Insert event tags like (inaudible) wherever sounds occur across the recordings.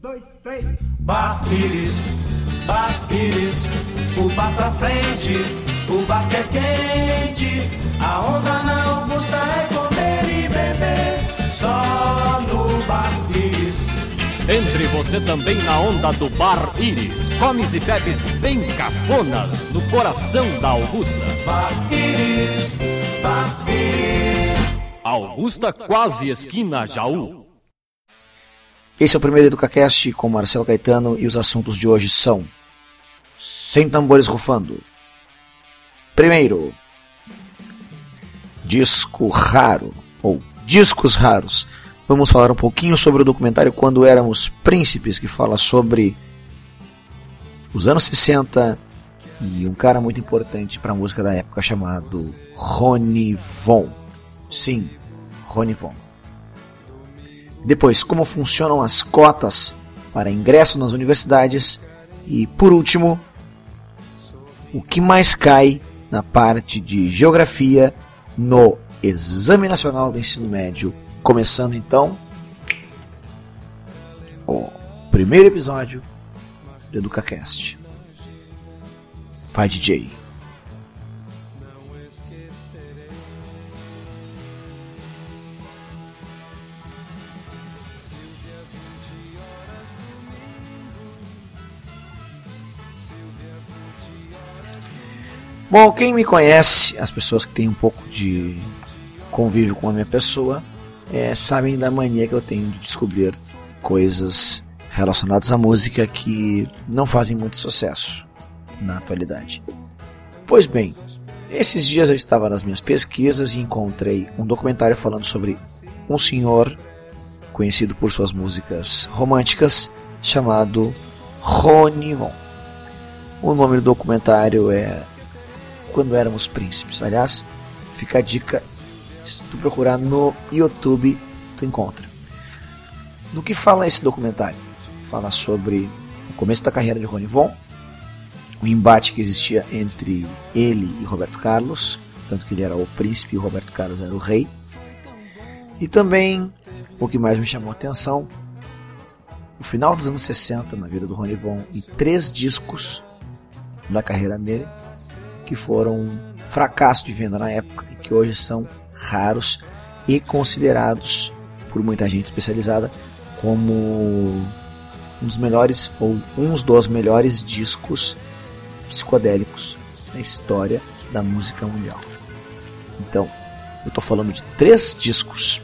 dois, três. Bar Pires, Bar Pires, o bar pra frente, o bar que é quente. A onda na Augusta é comer e beber, só no Bar Pires. Entre você também na onda do Bar Iris. Comes e bebes bem cafonas no coração da Augusta. Bar Pires, Bar Pires. Augusta quase esquina Jaú. Esse é o primeiro EducaCast com Marcelo Caetano e os assuntos de hoje são Sem tambores rufando. Primeiro, disco raro ou discos raros. Vamos falar um pouquinho sobre o documentário Quando Éramos Príncipes, que fala sobre os anos 60 e um cara muito importante para a música da época chamado Ronnie Von. Sim, Ronnie Von. Depois, como funcionam as cotas para ingresso nas universidades. E, por último, o que mais cai na parte de geografia no Exame Nacional do Ensino Médio. Começando então o primeiro episódio do EducaCast. Vai, DJ. Bom, quem me conhece, as pessoas que têm um pouco de convívio com a minha pessoa, é, sabem da mania que eu tenho de descobrir coisas relacionadas à música que não fazem muito sucesso na atualidade. Pois bem, esses dias eu estava nas minhas pesquisas e encontrei um documentário falando sobre um senhor conhecido por suas músicas românticas chamado Rony Von. O nome do documentário é quando éramos príncipes. Aliás, fica a dica, se tu procurar no YouTube, tu encontra. Do que fala esse documentário? Fala sobre o começo da carreira de Rony Von, o embate que existia entre ele e Roberto Carlos, tanto que ele era o príncipe e o Roberto Carlos era o rei. E também, o que mais me chamou a atenção, o final dos anos 60 na vida do Rony Von e três discos da carreira dele que foram fracasso de venda na época e que hoje são raros e considerados por muita gente especializada como um dos melhores ou uns dos melhores discos psicodélicos na história da música mundial. Então, eu estou falando de três discos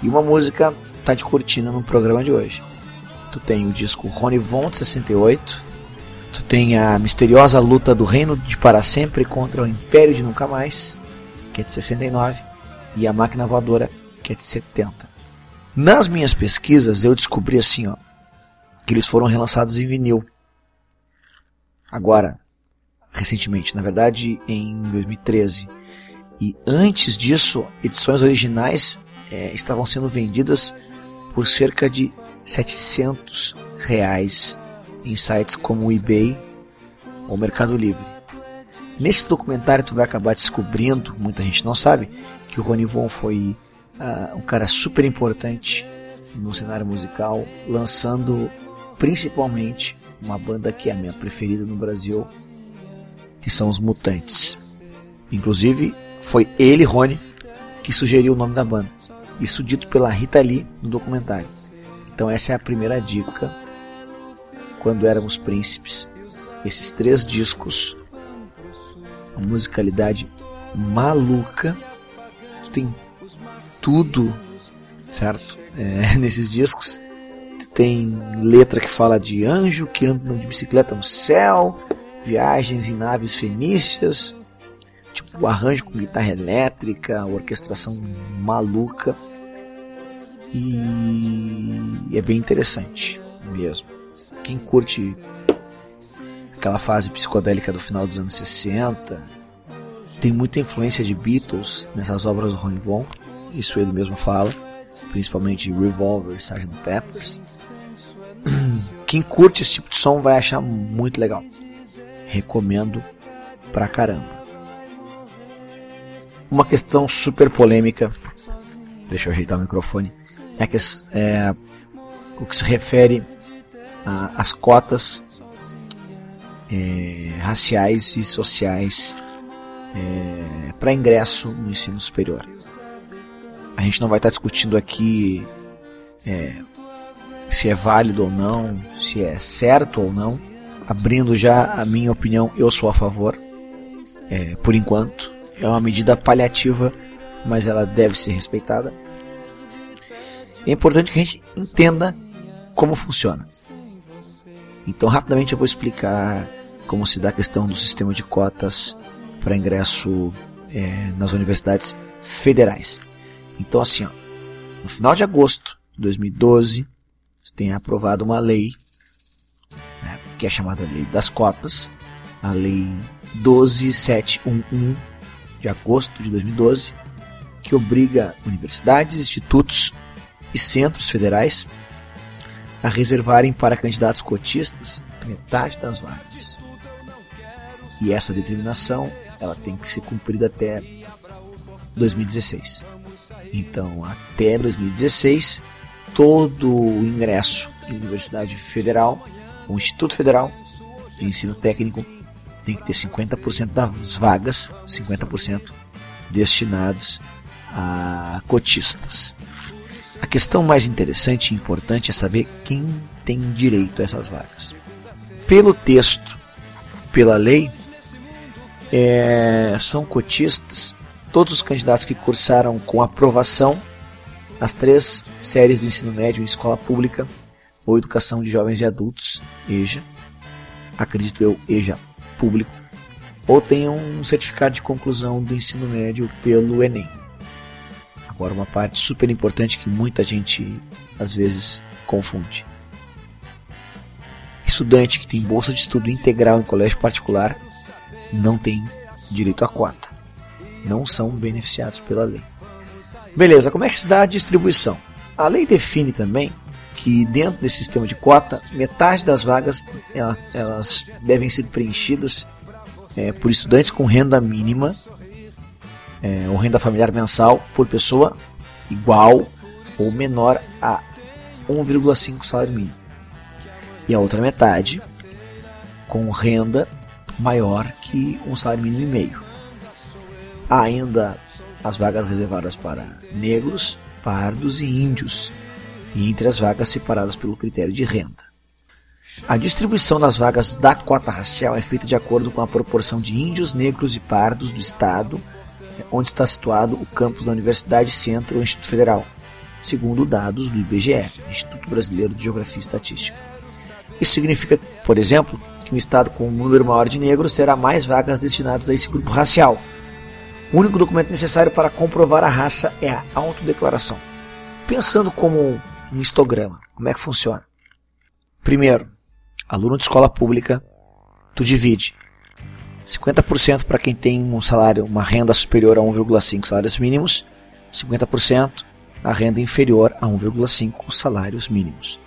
e uma música tá de cortina no programa de hoje. Tu tem o disco Ronnie Von de 68, Tu tem a misteriosa luta do Reino de Para Sempre contra o Império de Nunca Mais, que é de 69, e a Máquina Voadora, que é de 70. Nas minhas pesquisas eu descobri assim, ó, que eles foram relançados em vinil. Agora, recentemente, na verdade em 2013. E antes disso, edições originais é, estavam sendo vendidas por cerca de 700 reais em sites como o eBay ou Mercado Livre. Nesse documentário tu vai acabar descobrindo, muita gente não sabe, que o Rony Von foi uh, um cara super importante no cenário musical, lançando principalmente uma banda que é a minha preferida no Brasil, que são os Mutantes. Inclusive, foi ele, Rony, que sugeriu o nome da banda. Isso dito pela Rita Lee no documentário. Então essa é a primeira dica quando éramos príncipes. Esses três discos, uma musicalidade maluca, tem tudo, certo? É, (laughs) nesses discos tem letra que fala de anjo que anda de bicicleta no céu, viagens em naves fenícias, tipo arranjo com guitarra elétrica, orquestração maluca e é bem interessante mesmo. Quem curte aquela fase psicodélica do final dos anos 60, tem muita influência de Beatles nessas obras do Ronnie Von, isso ele mesmo fala, principalmente Revolver Sgt. Peppers. (clears throat) Quem curte esse tipo de som vai achar muito legal. Recomendo pra caramba. Uma questão super polêmica, deixa eu ajeitar o microfone, é, que, é o que se refere a, as cotas é, raciais e sociais é, para ingresso no ensino superior. A gente não vai estar discutindo aqui é, se é válido ou não, se é certo ou não. Abrindo já a minha opinião, eu sou a favor, por enquanto. É uma medida paliativa, mas ela deve ser respeitada. É importante que a gente entenda como funciona. Então, rapidamente eu vou explicar como se dá a questão do sistema de cotas para ingresso é, nas universidades federais. Então, assim, ó, no final de agosto de 2012, tem aprovado uma lei, né, que é chamada Lei das Cotas, a Lei 12711 de agosto de 2012, que obriga universidades, institutos e centros federais a reservarem para candidatos cotistas metade das vagas. E essa determinação ela tem que ser cumprida até 2016. Então, até 2016, todo o ingresso em Universidade Federal, ou Instituto Federal de Ensino Técnico, tem que ter 50% das vagas, 50% destinados a cotistas. A questão mais interessante e importante é saber quem tem direito a essas vagas. Pelo texto, pela lei, é, são cotistas todos os candidatos que cursaram com aprovação as três séries do ensino médio em escola pública ou educação de jovens e adultos, EJA, acredito eu, EJA público, ou tenham um certificado de conclusão do ensino médio pelo Enem. Agora, uma parte super importante que muita gente às vezes confunde. Estudante que tem bolsa de estudo integral em colégio particular não tem direito à cota. Não são beneficiados pela lei. Beleza, como é que se dá a distribuição? A lei define também que dentro desse sistema de cota, metade das vagas elas devem ser preenchidas é, por estudantes com renda mínima é, ou renda familiar mensal por pessoa igual ou menor a 1,5 salário mínimo. E a outra metade com renda maior que um salário mínimo e meio. Há ainda as vagas reservadas para negros, pardos e índios, e entre as vagas separadas pelo critério de renda. A distribuição das vagas da cota racial é feita de acordo com a proporção de índios, negros e pardos do estado onde está situado o campus da Universidade Centro ou Instituto Federal, segundo dados do IBGE, Instituto Brasileiro de Geografia e Estatística. Isso significa, por exemplo, que um estado com um número maior de negros terá mais vagas destinadas a esse grupo racial. O único documento necessário para comprovar a raça é a autodeclaração. Pensando como um histograma, como é que funciona? Primeiro, aluno de escola pública, tu divide 50% para quem tem um salário, uma renda superior a 1,5 salários mínimos, 50% a renda inferior a 1,5 salários mínimos.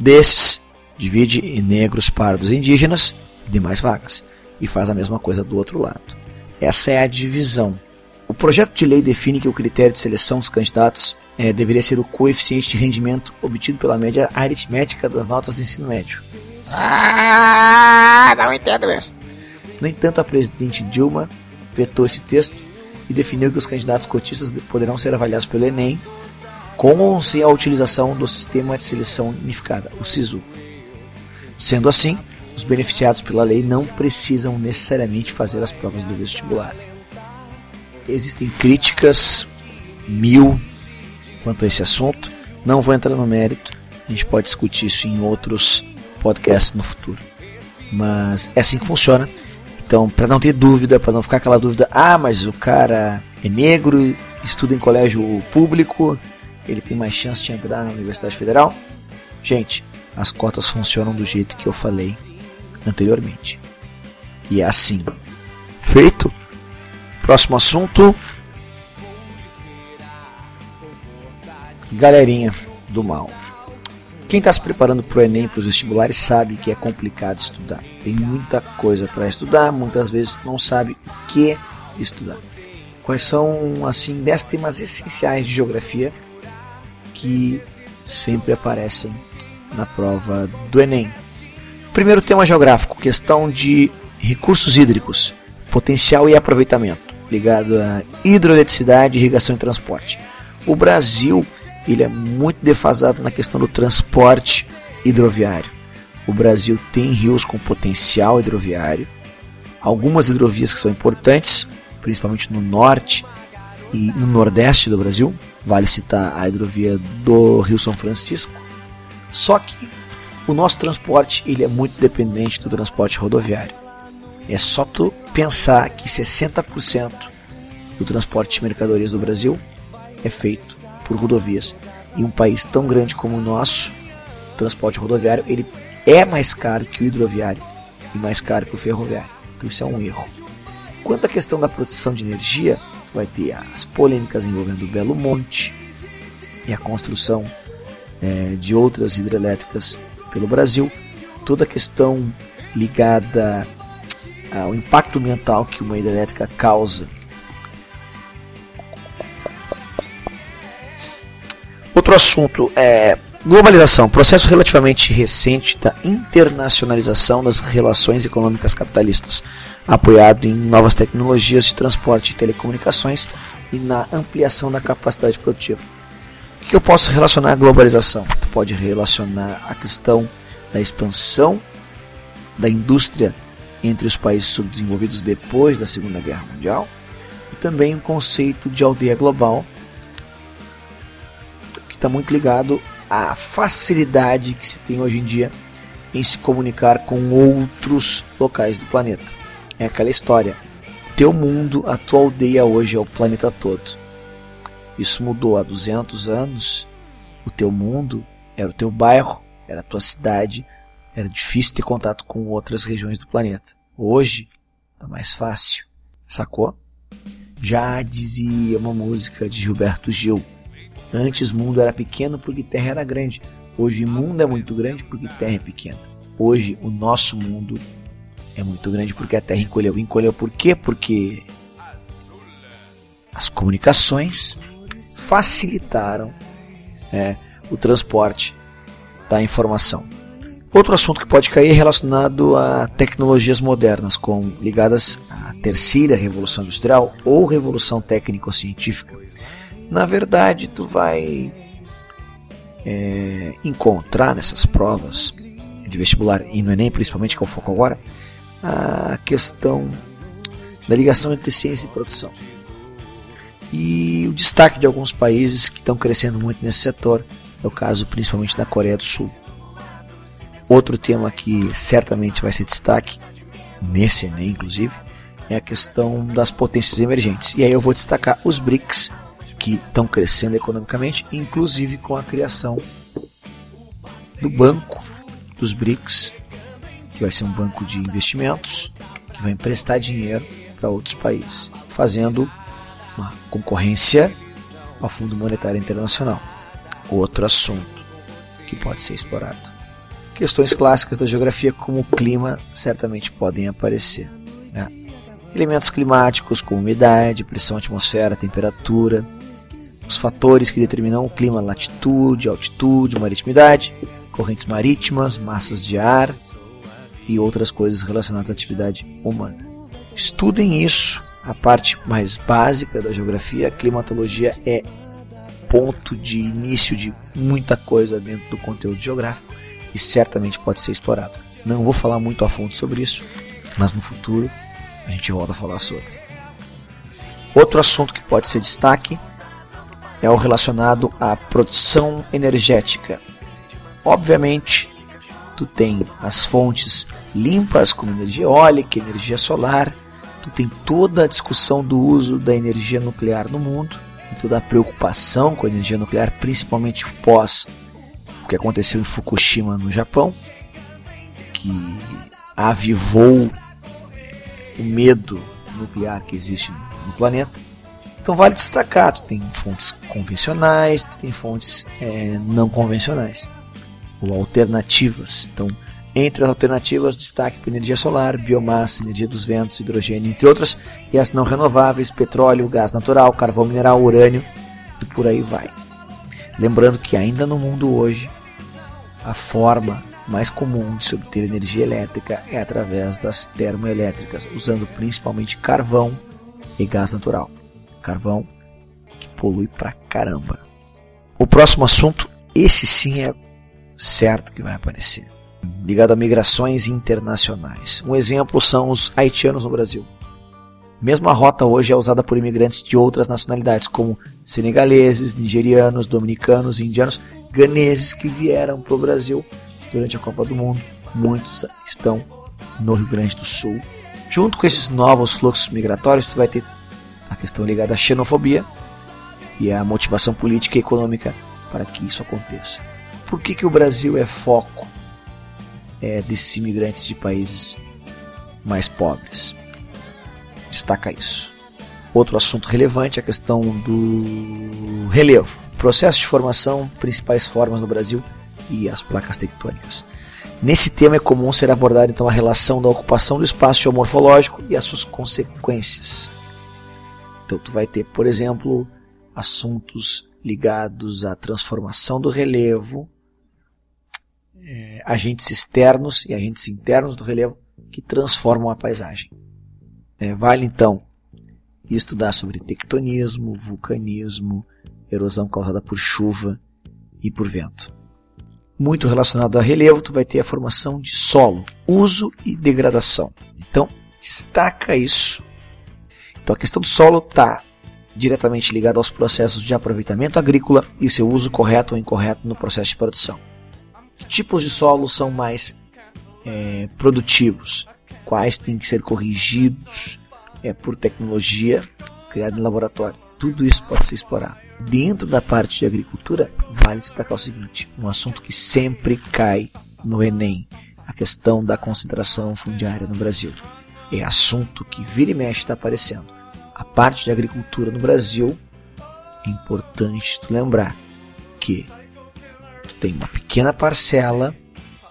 Desses, divide em negros, pardos e indígenas, demais vagas, e faz a mesma coisa do outro lado. Essa é a divisão. O projeto de lei define que o critério de seleção dos candidatos é, deveria ser o coeficiente de rendimento obtido pela média aritmética das notas do ensino médio. Ah, não entendo mesmo. No entanto, a presidente Dilma vetou esse texto e definiu que os candidatos cotistas poderão ser avaliados pelo Enem com ou sem a utilização do Sistema de Seleção Unificada, o SISU. Sendo assim, os beneficiados pela lei não precisam necessariamente fazer as provas do vestibular. Existem críticas mil quanto a esse assunto, não vou entrar no mérito, a gente pode discutir isso em outros podcasts no futuro. Mas é assim que funciona então, para não ter dúvida, para não ficar aquela dúvida, ah, mas o cara é negro, estuda em colégio público, ele tem mais chance de entrar na Universidade Federal. Gente, as cotas funcionam do jeito que eu falei anteriormente. E é assim. Feito. Próximo assunto. Galerinha do mal. Quem está se preparando para o Enem, para os vestibulares, sabe que é complicado estudar. Tem muita coisa para estudar, muitas vezes não sabe o que estudar. Quais são, assim, 10 temas essenciais de geografia que sempre aparecem na prova do Enem. Primeiro tema geográfico, questão de recursos hídricos, potencial e aproveitamento, ligado a hidroeletricidade, irrigação e transporte. O Brasil ele é muito defasado na questão do transporte hidroviário. O Brasil tem rios com potencial hidroviário, algumas hidrovias que são importantes, principalmente no norte e no nordeste do Brasil. Vale citar a hidrovia do Rio São Francisco. Só que o nosso transporte ele é muito dependente do transporte rodoviário. É só tu pensar que 60% do transporte de mercadorias do Brasil é feito por rodovias. E um país tão grande como o nosso, o transporte rodoviário, ele é mais caro que o hidroviário e mais caro que o ferroviário. Então isso é um erro. Quanto à questão da produção de energia, vai ter as polêmicas envolvendo o Belo Monte e a construção é, de outras hidrelétricas pelo Brasil, toda a questão ligada ao impacto ambiental que uma hidrelétrica causa. Outro assunto é globalização, processo relativamente recente da internacionalização das relações econômicas capitalistas, apoiado em novas tecnologias de transporte e telecomunicações e na ampliação da capacidade produtiva. O que eu posso relacionar à globalização? Tu pode relacionar a questão da expansão da indústria entre os países subdesenvolvidos depois da Segunda Guerra Mundial e também o conceito de aldeia global, que está muito ligado à facilidade que se tem hoje em dia em se comunicar com outros locais do planeta. É aquela história. Teu mundo, a tua aldeia hoje é o planeta todo. Isso mudou há 200 anos. O teu mundo era o teu bairro, era a tua cidade, era difícil ter contato com outras regiões do planeta. Hoje tá mais fácil, sacou? Já dizia uma música de Gilberto Gil. Antes mundo era pequeno porque terra era grande. Hoje mundo é muito grande porque terra é pequena. Hoje o nosso mundo é muito grande porque a terra encolheu. Encolheu por quê? Porque as comunicações facilitaram é, o transporte da informação. Outro assunto que pode cair é relacionado a tecnologias modernas, com, ligadas à terceira revolução industrial ou revolução técnico-científica. Na verdade, tu vai é, encontrar nessas provas de vestibular e no Enem, principalmente que é o foco agora, a questão da ligação entre ciência e produção e o destaque de alguns países que estão crescendo muito nesse setor, é o caso principalmente da Coreia do Sul. Outro tema que certamente vai ser destaque, nesse Enem inclusive, é a questão das potências emergentes. E aí eu vou destacar os BRICS, que estão crescendo economicamente, inclusive com a criação do banco dos BRICS, que vai ser um banco de investimentos, que vai emprestar dinheiro para outros países, fazendo uma concorrência ao Fundo Monetário Internacional. Outro assunto que pode ser explorado. Questões clássicas da geografia, como o clima, certamente podem aparecer. Né? Elementos climáticos, como umidade, pressão atmosfera, temperatura, os fatores que determinam o clima, latitude, altitude, maritimidade, correntes marítimas, massas de ar e outras coisas relacionadas à atividade humana. Estudem isso a parte mais básica da geografia, a climatologia é ponto de início de muita coisa dentro do conteúdo geográfico e certamente pode ser explorado. Não vou falar muito a fundo sobre isso, mas no futuro a gente volta a falar sobre. Outro assunto que pode ser destaque é o relacionado à produção energética. Obviamente, tu tem as fontes limpas como energia eólica, energia solar, tu tem toda a discussão do uso da energia nuclear no mundo, toda a preocupação com a energia nuclear, principalmente pós o que aconteceu em Fukushima, no Japão, que avivou o medo nuclear que existe no planeta. Então vale destacar, tu tem fontes convencionais, tu tem fontes é, não convencionais ou alternativas. Então entre as alternativas, destaque para energia solar, biomassa, energia dos ventos, hidrogênio, entre outras, e as não renováveis, petróleo, gás natural, carvão mineral, urânio e por aí vai. Lembrando que ainda no mundo hoje, a forma mais comum de se obter energia elétrica é através das termoelétricas, usando principalmente carvão e gás natural. Carvão que polui pra caramba. O próximo assunto, esse sim é certo que vai aparecer, ligado a migrações internacionais. Um exemplo são os haitianos no Brasil. Mesmo a rota hoje é usada por imigrantes de outras nacionalidades, como senegaleses, nigerianos, dominicanos, indianos, ganeses que vieram para o Brasil durante a Copa do Mundo. Muitos estão no Rio Grande do Sul. Junto com esses novos fluxos migratórios, tu vai ter a questão ligada à xenofobia e à motivação política e econômica para que isso aconteça. Por que, que o Brasil é foco é, desses imigrantes de países mais pobres? destaca isso. Outro assunto relevante é a questão do relevo. Processo de formação, principais formas no Brasil e as placas tectônicas. Nesse tema é comum ser abordada então a relação da ocupação do espaço geomorfológico e as suas consequências. Então tu vai ter, por exemplo, assuntos ligados à transformação do relevo, é, agentes externos e agentes internos do relevo que transformam a paisagem. É, vale então estudar sobre tectonismo, vulcanismo, erosão causada por chuva e por vento. Muito relacionado a relevo, tu vai ter a formação de solo, uso e degradação. Então, destaca isso. Então, a questão do solo está diretamente ligada aos processos de aproveitamento agrícola e seu uso correto ou incorreto no processo de produção. Que tipos de solo são mais é, produtivos? quais têm que ser corrigidos é, por tecnologia criada em laboratório. Tudo isso pode ser explorado. Dentro da parte de agricultura, vale destacar o seguinte: um assunto que sempre cai no Enem, a questão da concentração fundiária no Brasil. É assunto que vira e mexe está aparecendo. A parte de agricultura no Brasil, é importante tu lembrar que tu tem uma pequena parcela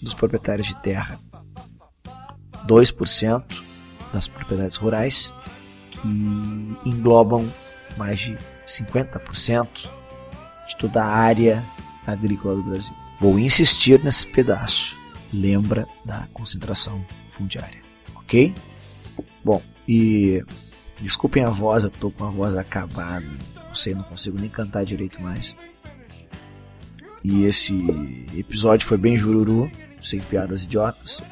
dos proprietários de terra 2% das propriedades rurais, que englobam mais de 50% de toda a área agrícola do Brasil. Vou insistir nesse pedaço. Lembra da concentração fundiária, ok? Bom, e desculpem a voz, eu tô com a voz acabada, não sei, não consigo nem cantar direito mais. E esse episódio foi bem jururu, sem piadas idiotas.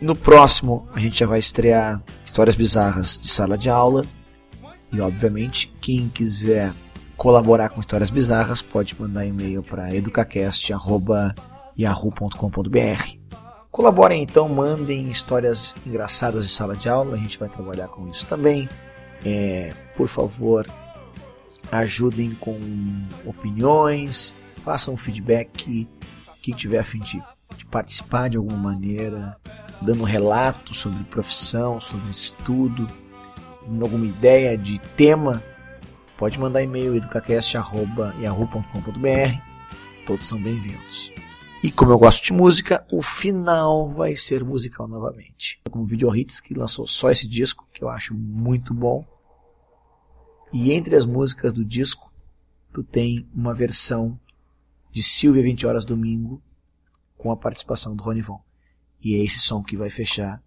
No próximo, a gente já vai estrear Histórias Bizarras de Sala de Aula. E, obviamente, quem quiser colaborar com Histórias Bizarras pode mandar e-mail para educacast.yahoo.com.br. Colaborem então, mandem histórias engraçadas de sala de aula, a gente vai trabalhar com isso também. É, por favor, ajudem com opiniões, façam feedback. Quem tiver a fim de, de participar de alguma maneira, dando relato sobre profissão, sobre estudo, alguma ideia de tema, pode mandar e-mail educacast.yahoo.com.br. Todos são bem-vindos. E como eu gosto de música, o final vai ser musical novamente. Como Video Hits, que lançou só esse disco, que eu acho muito bom. E entre as músicas do disco, tu tem uma versão de Silvia 20 Horas Domingo, com a participação do Ronivon. E é esse som que vai fechar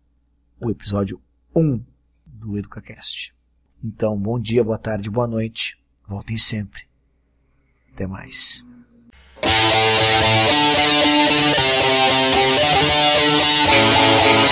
o episódio 1 do EducaCast. Então, bom dia, boa tarde, boa noite. Voltem sempre. Até mais. Thank you.